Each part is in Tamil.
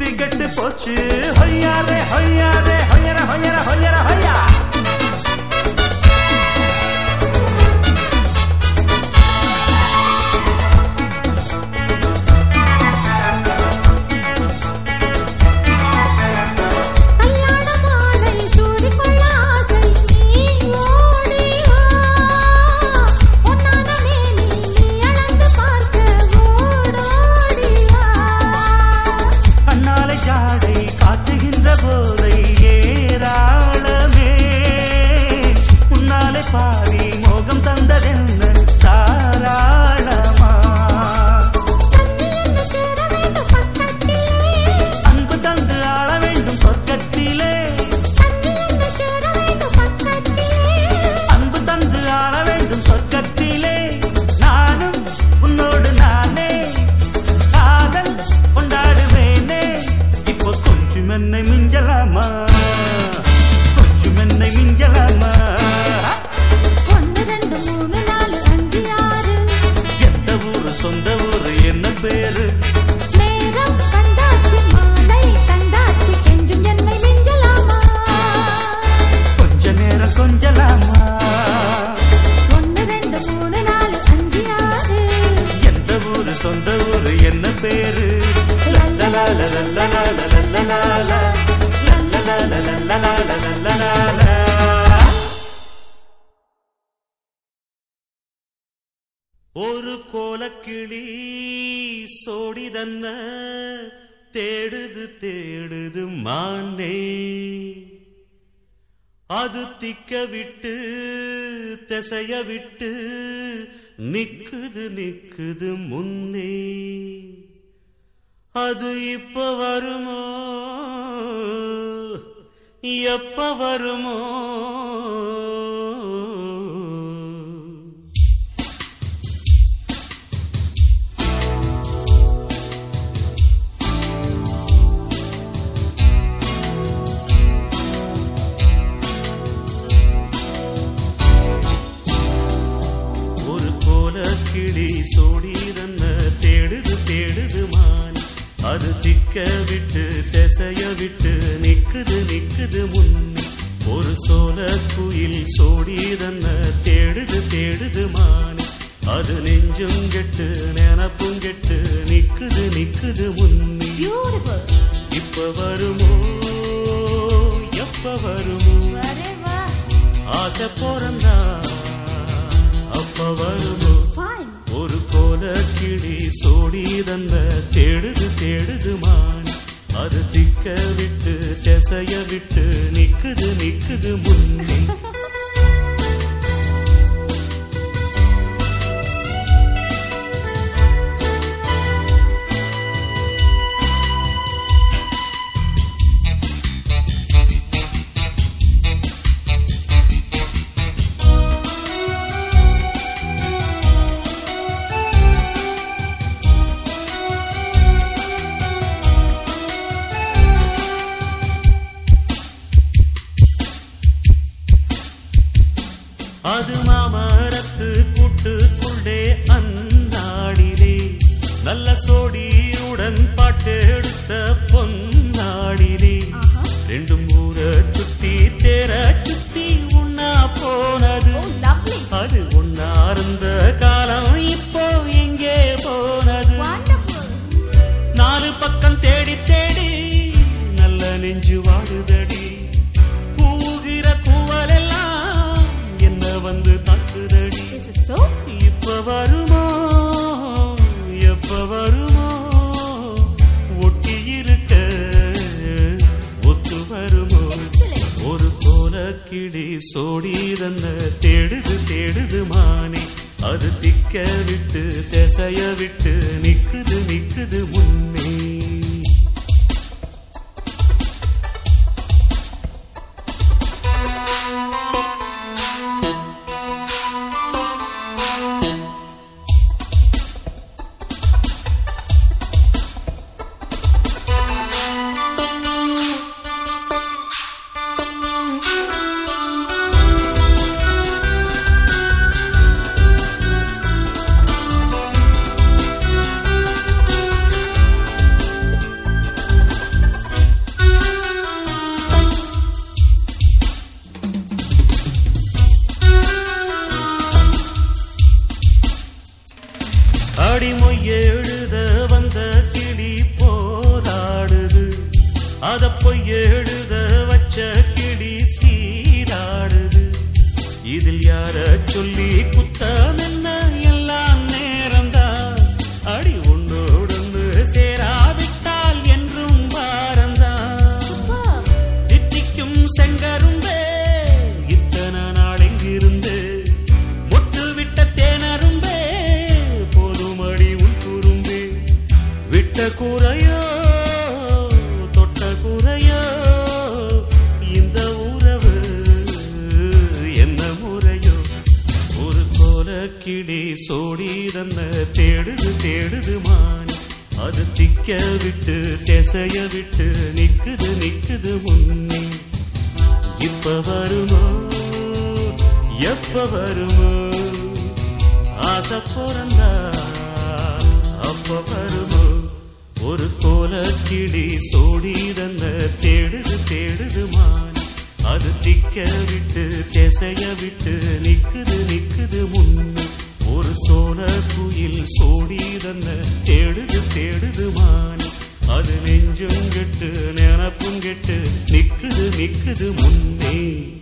गट पहुँचे हैया रे हैया रे हैया रे हैया रे हैया रे हैया எப்ப வருமோ வருமோ ஆசை பிறந்தா அப்ப வருமோ ஒரு கோல கிளி சோடிதந்த தேடுது அது திக்க விட்டு திசைய விட்டு நிக்குது நிக்குது முன். ஒரு சோழ குயில் சோடிதந்த தேடுது தேடுது அது நெஞ்சும் கெட்டு நினப்பும் கெட்டு நிக்குது நிக்குது முன்னே.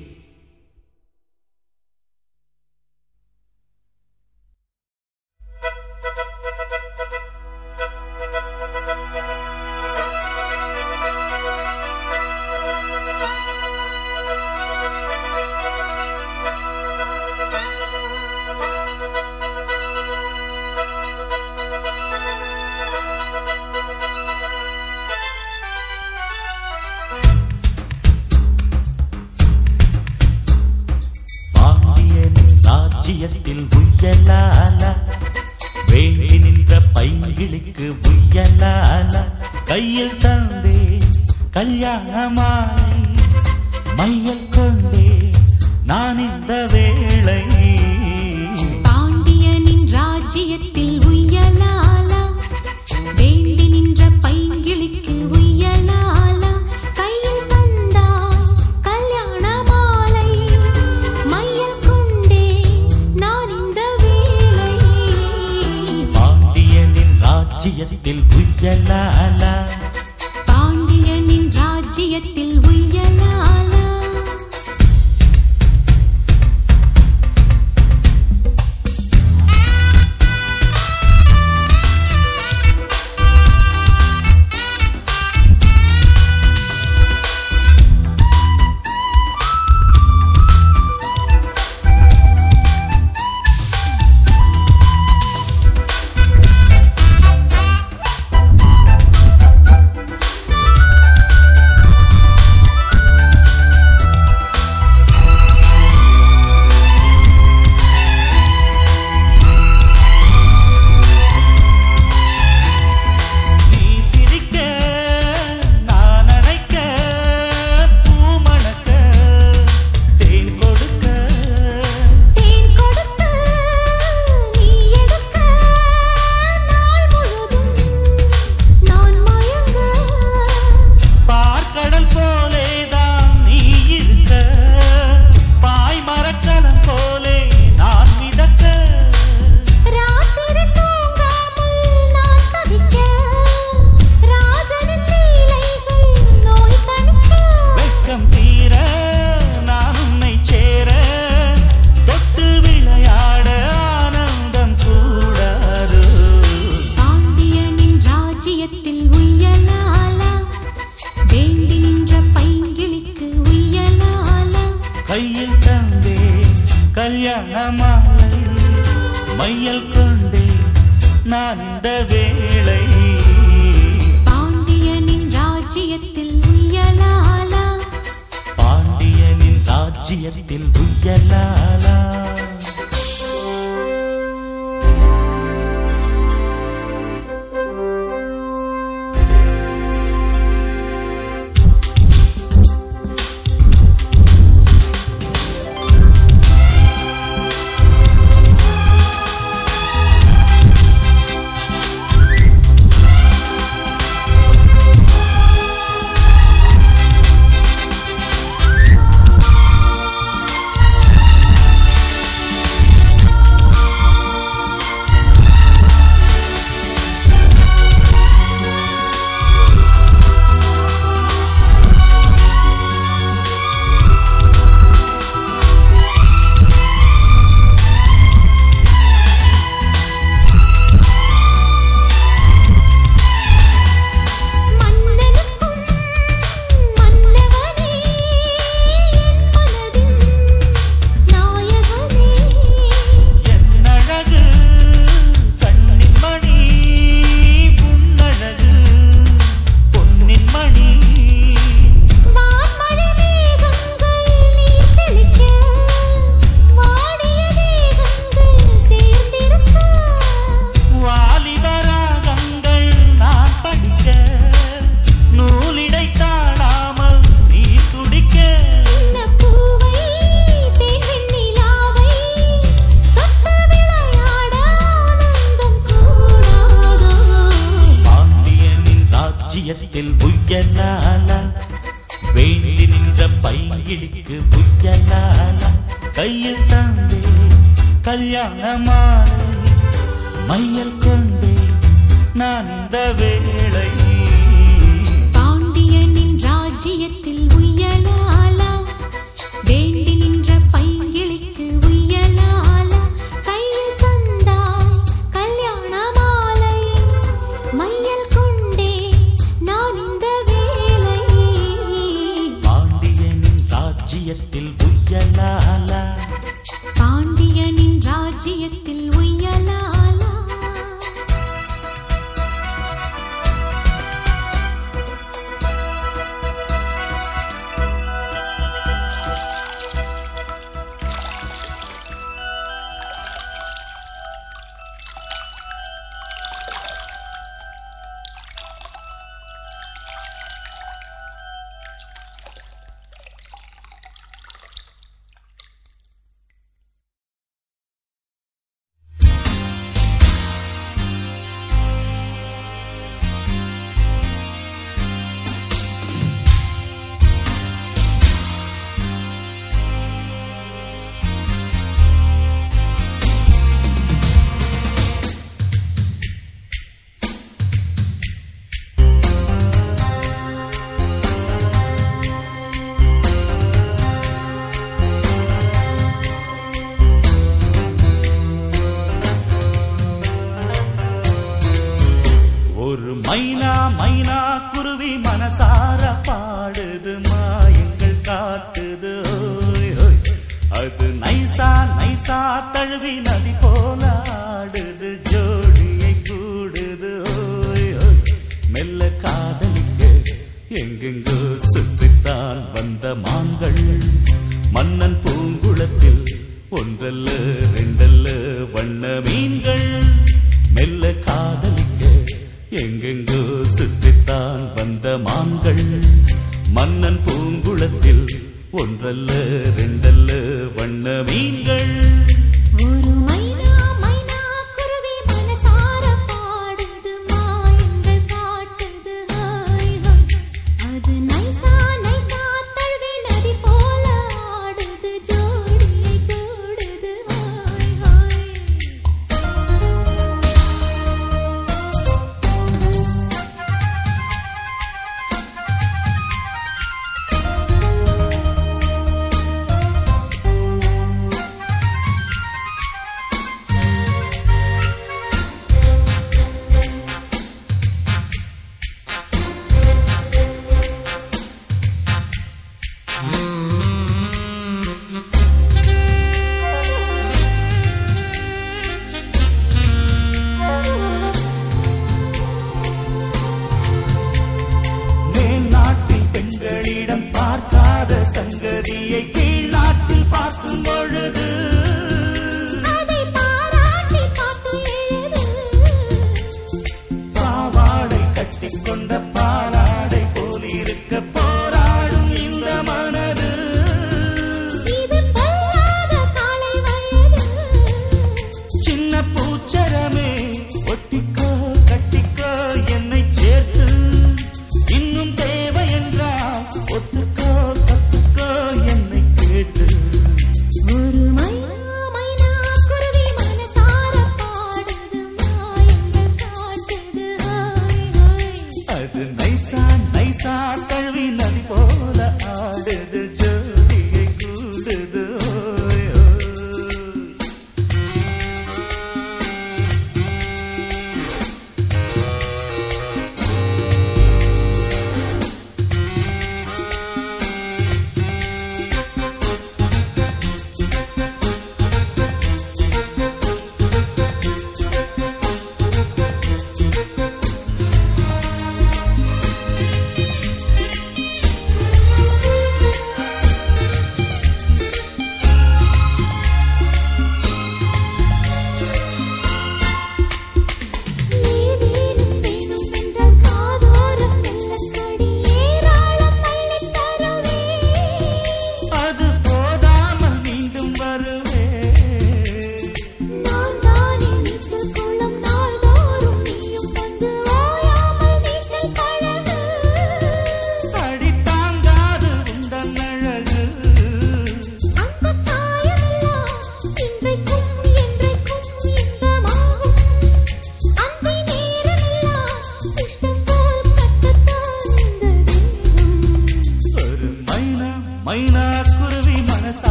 想看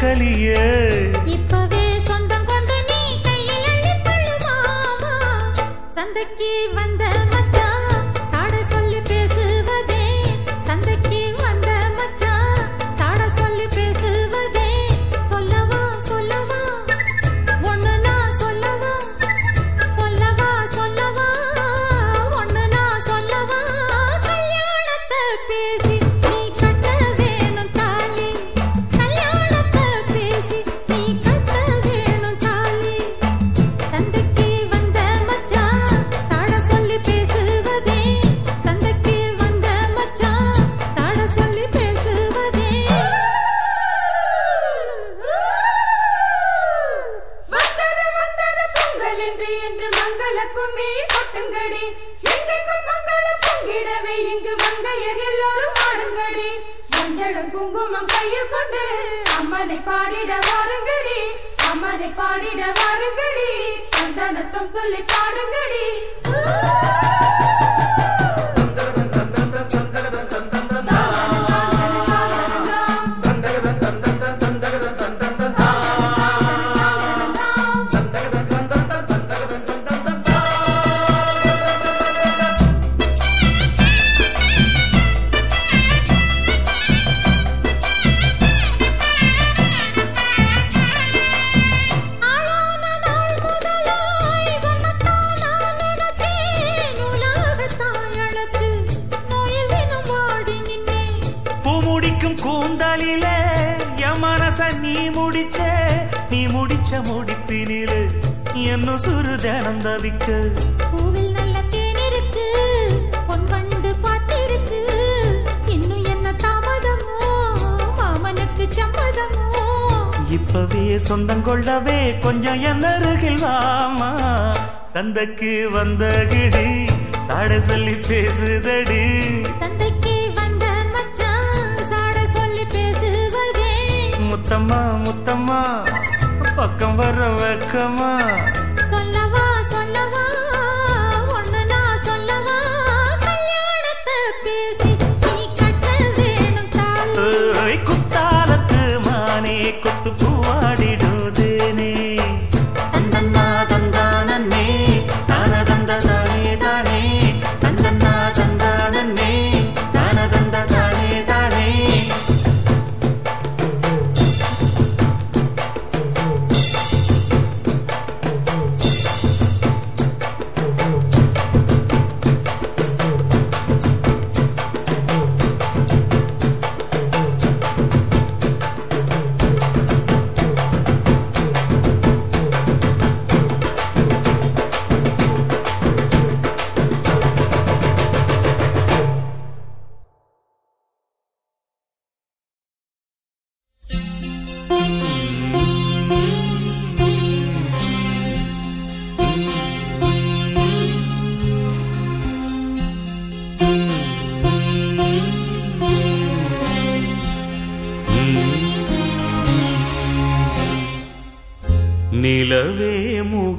ಕಲಿಯೇ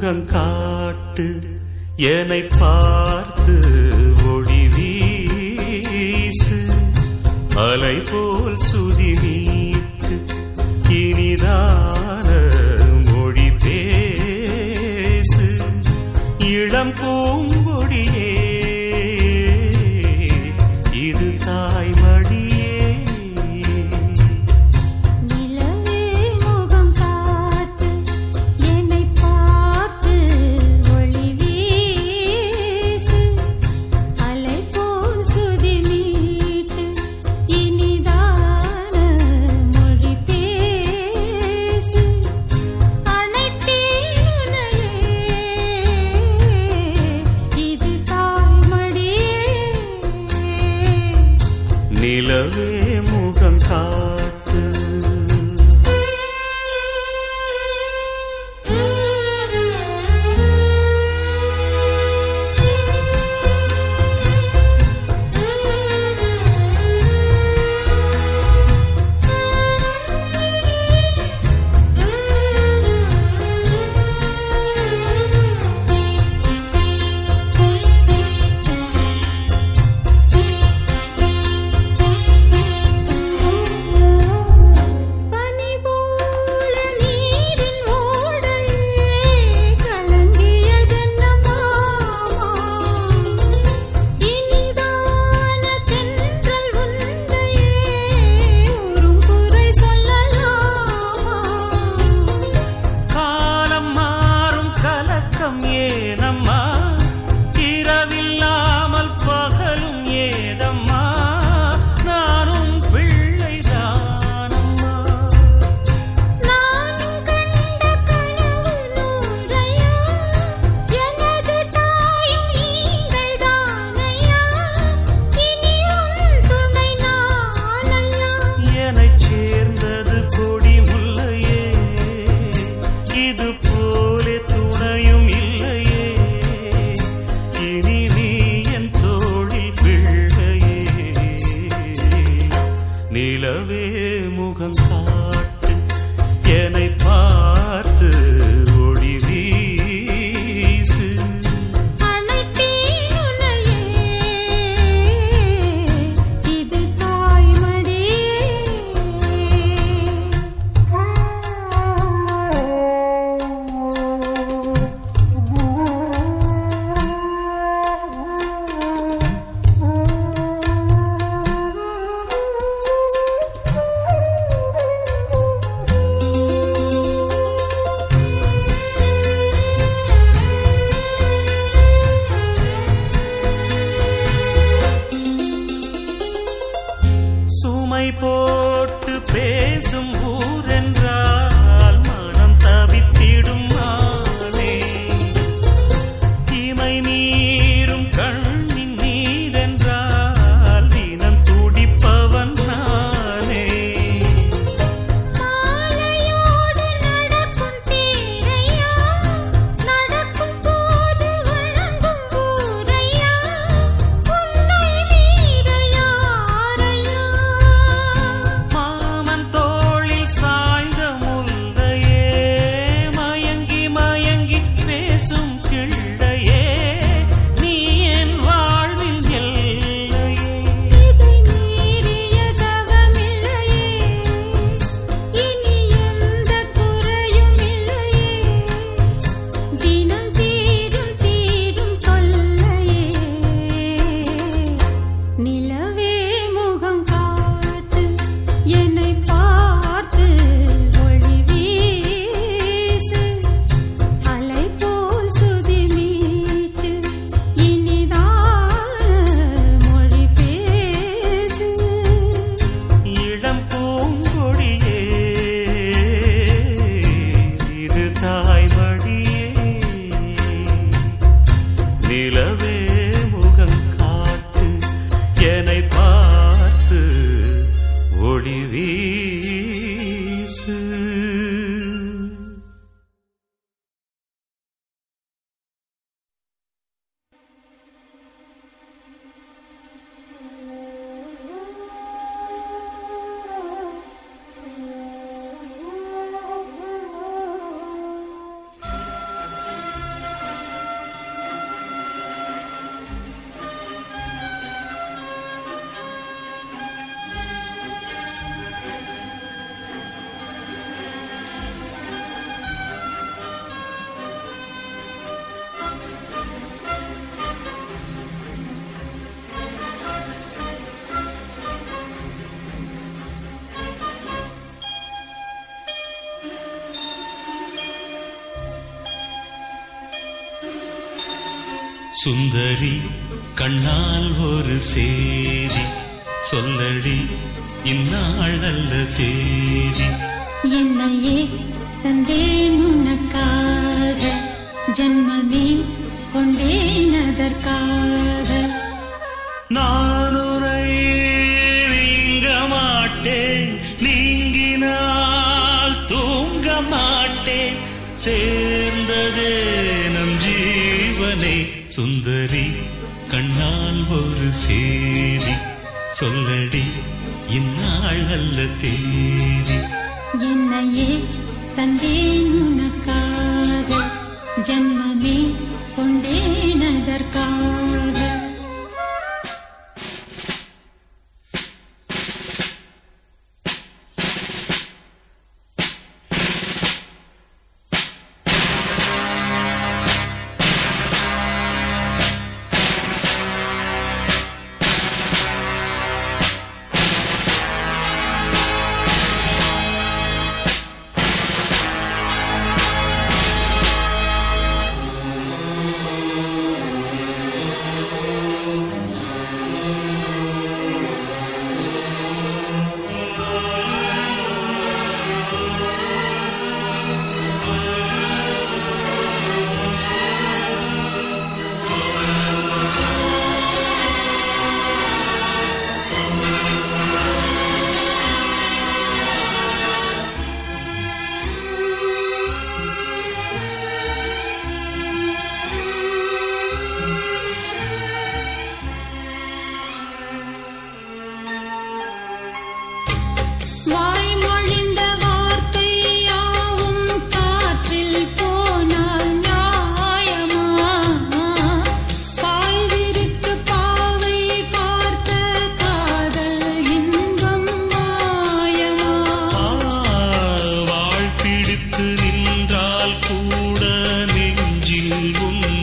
முகம் காட்டு என்னை பார் சேதி சொல்லடி இந்நாள் நல்ல தேதி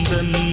தன்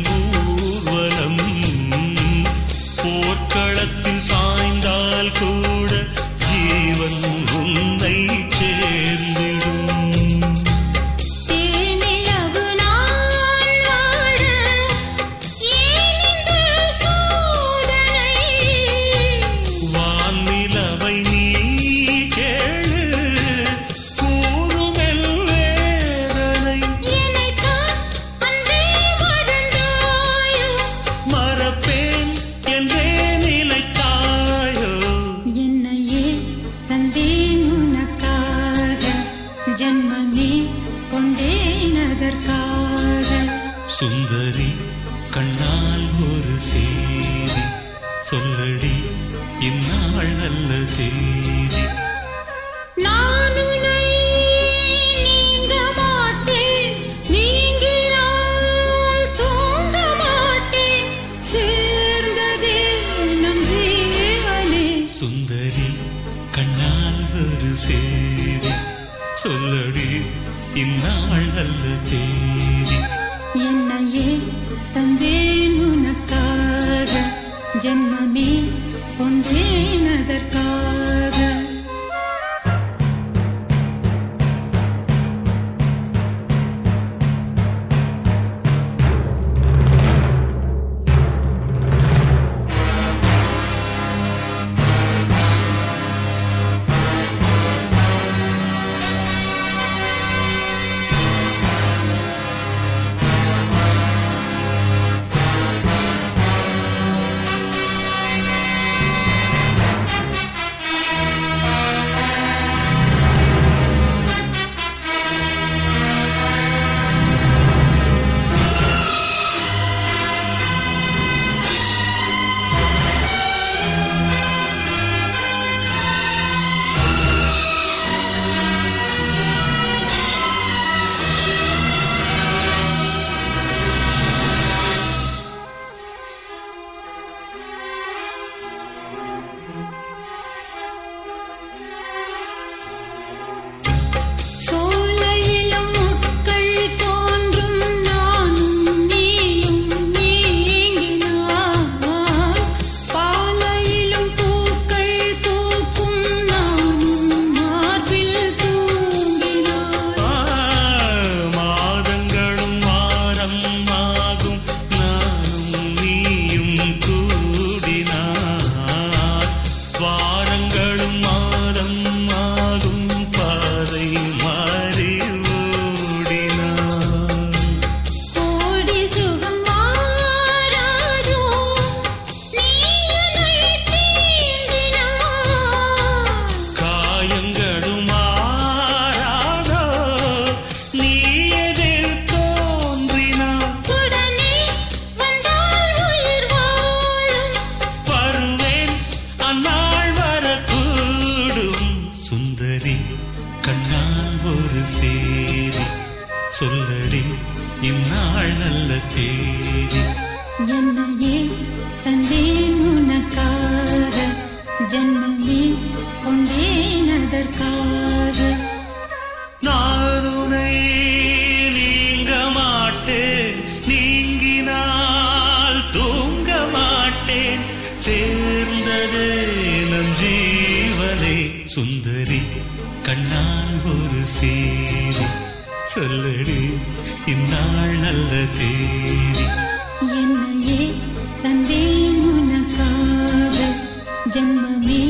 ஜென்மமே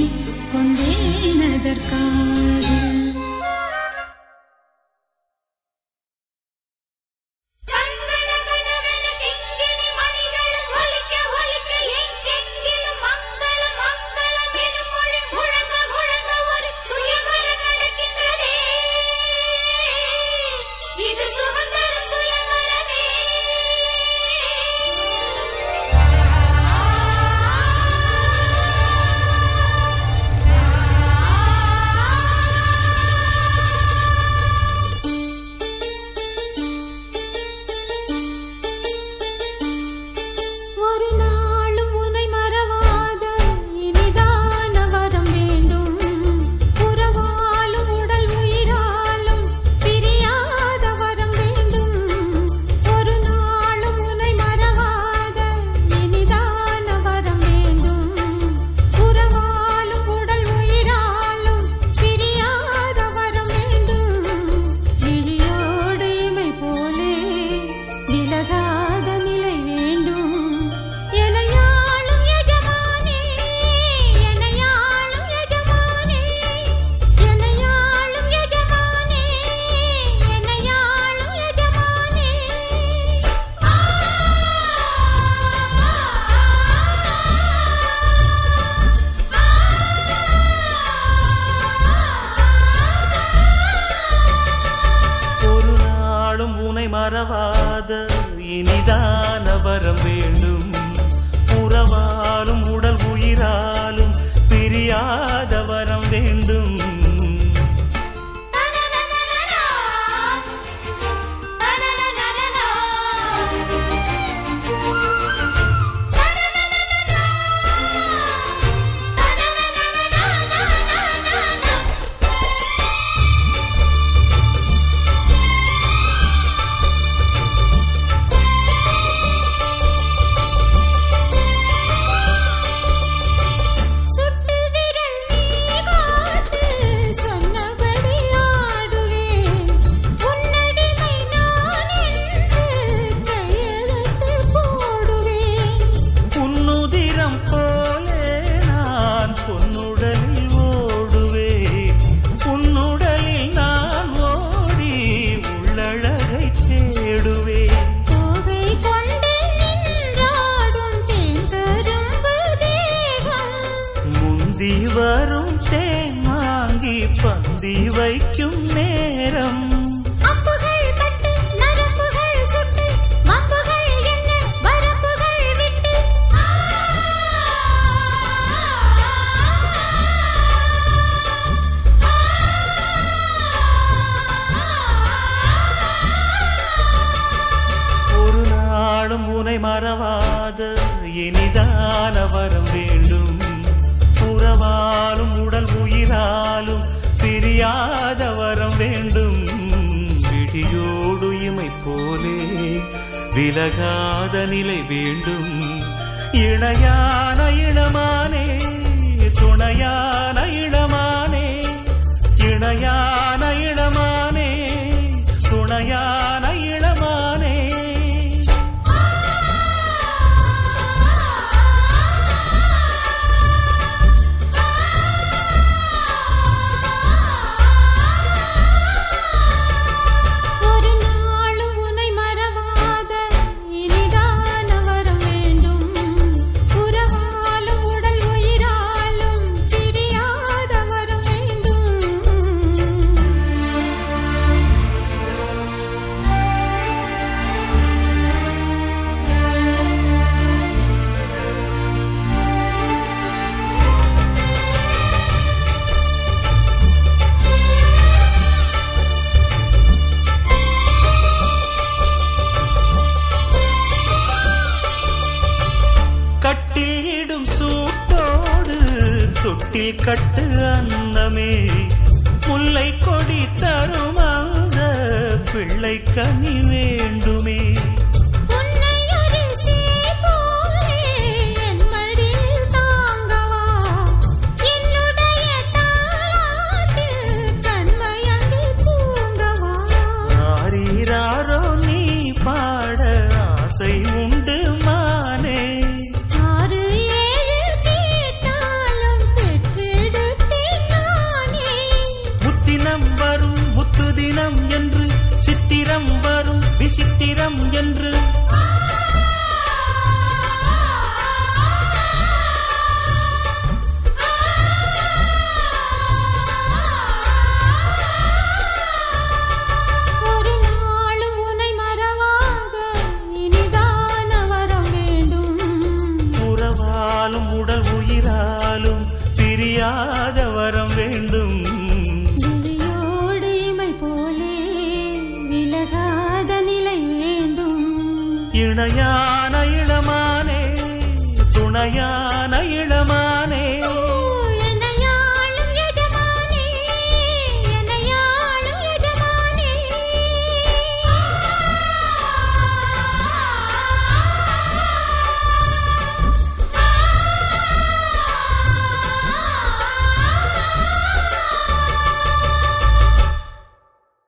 கொண்டேனதற்காக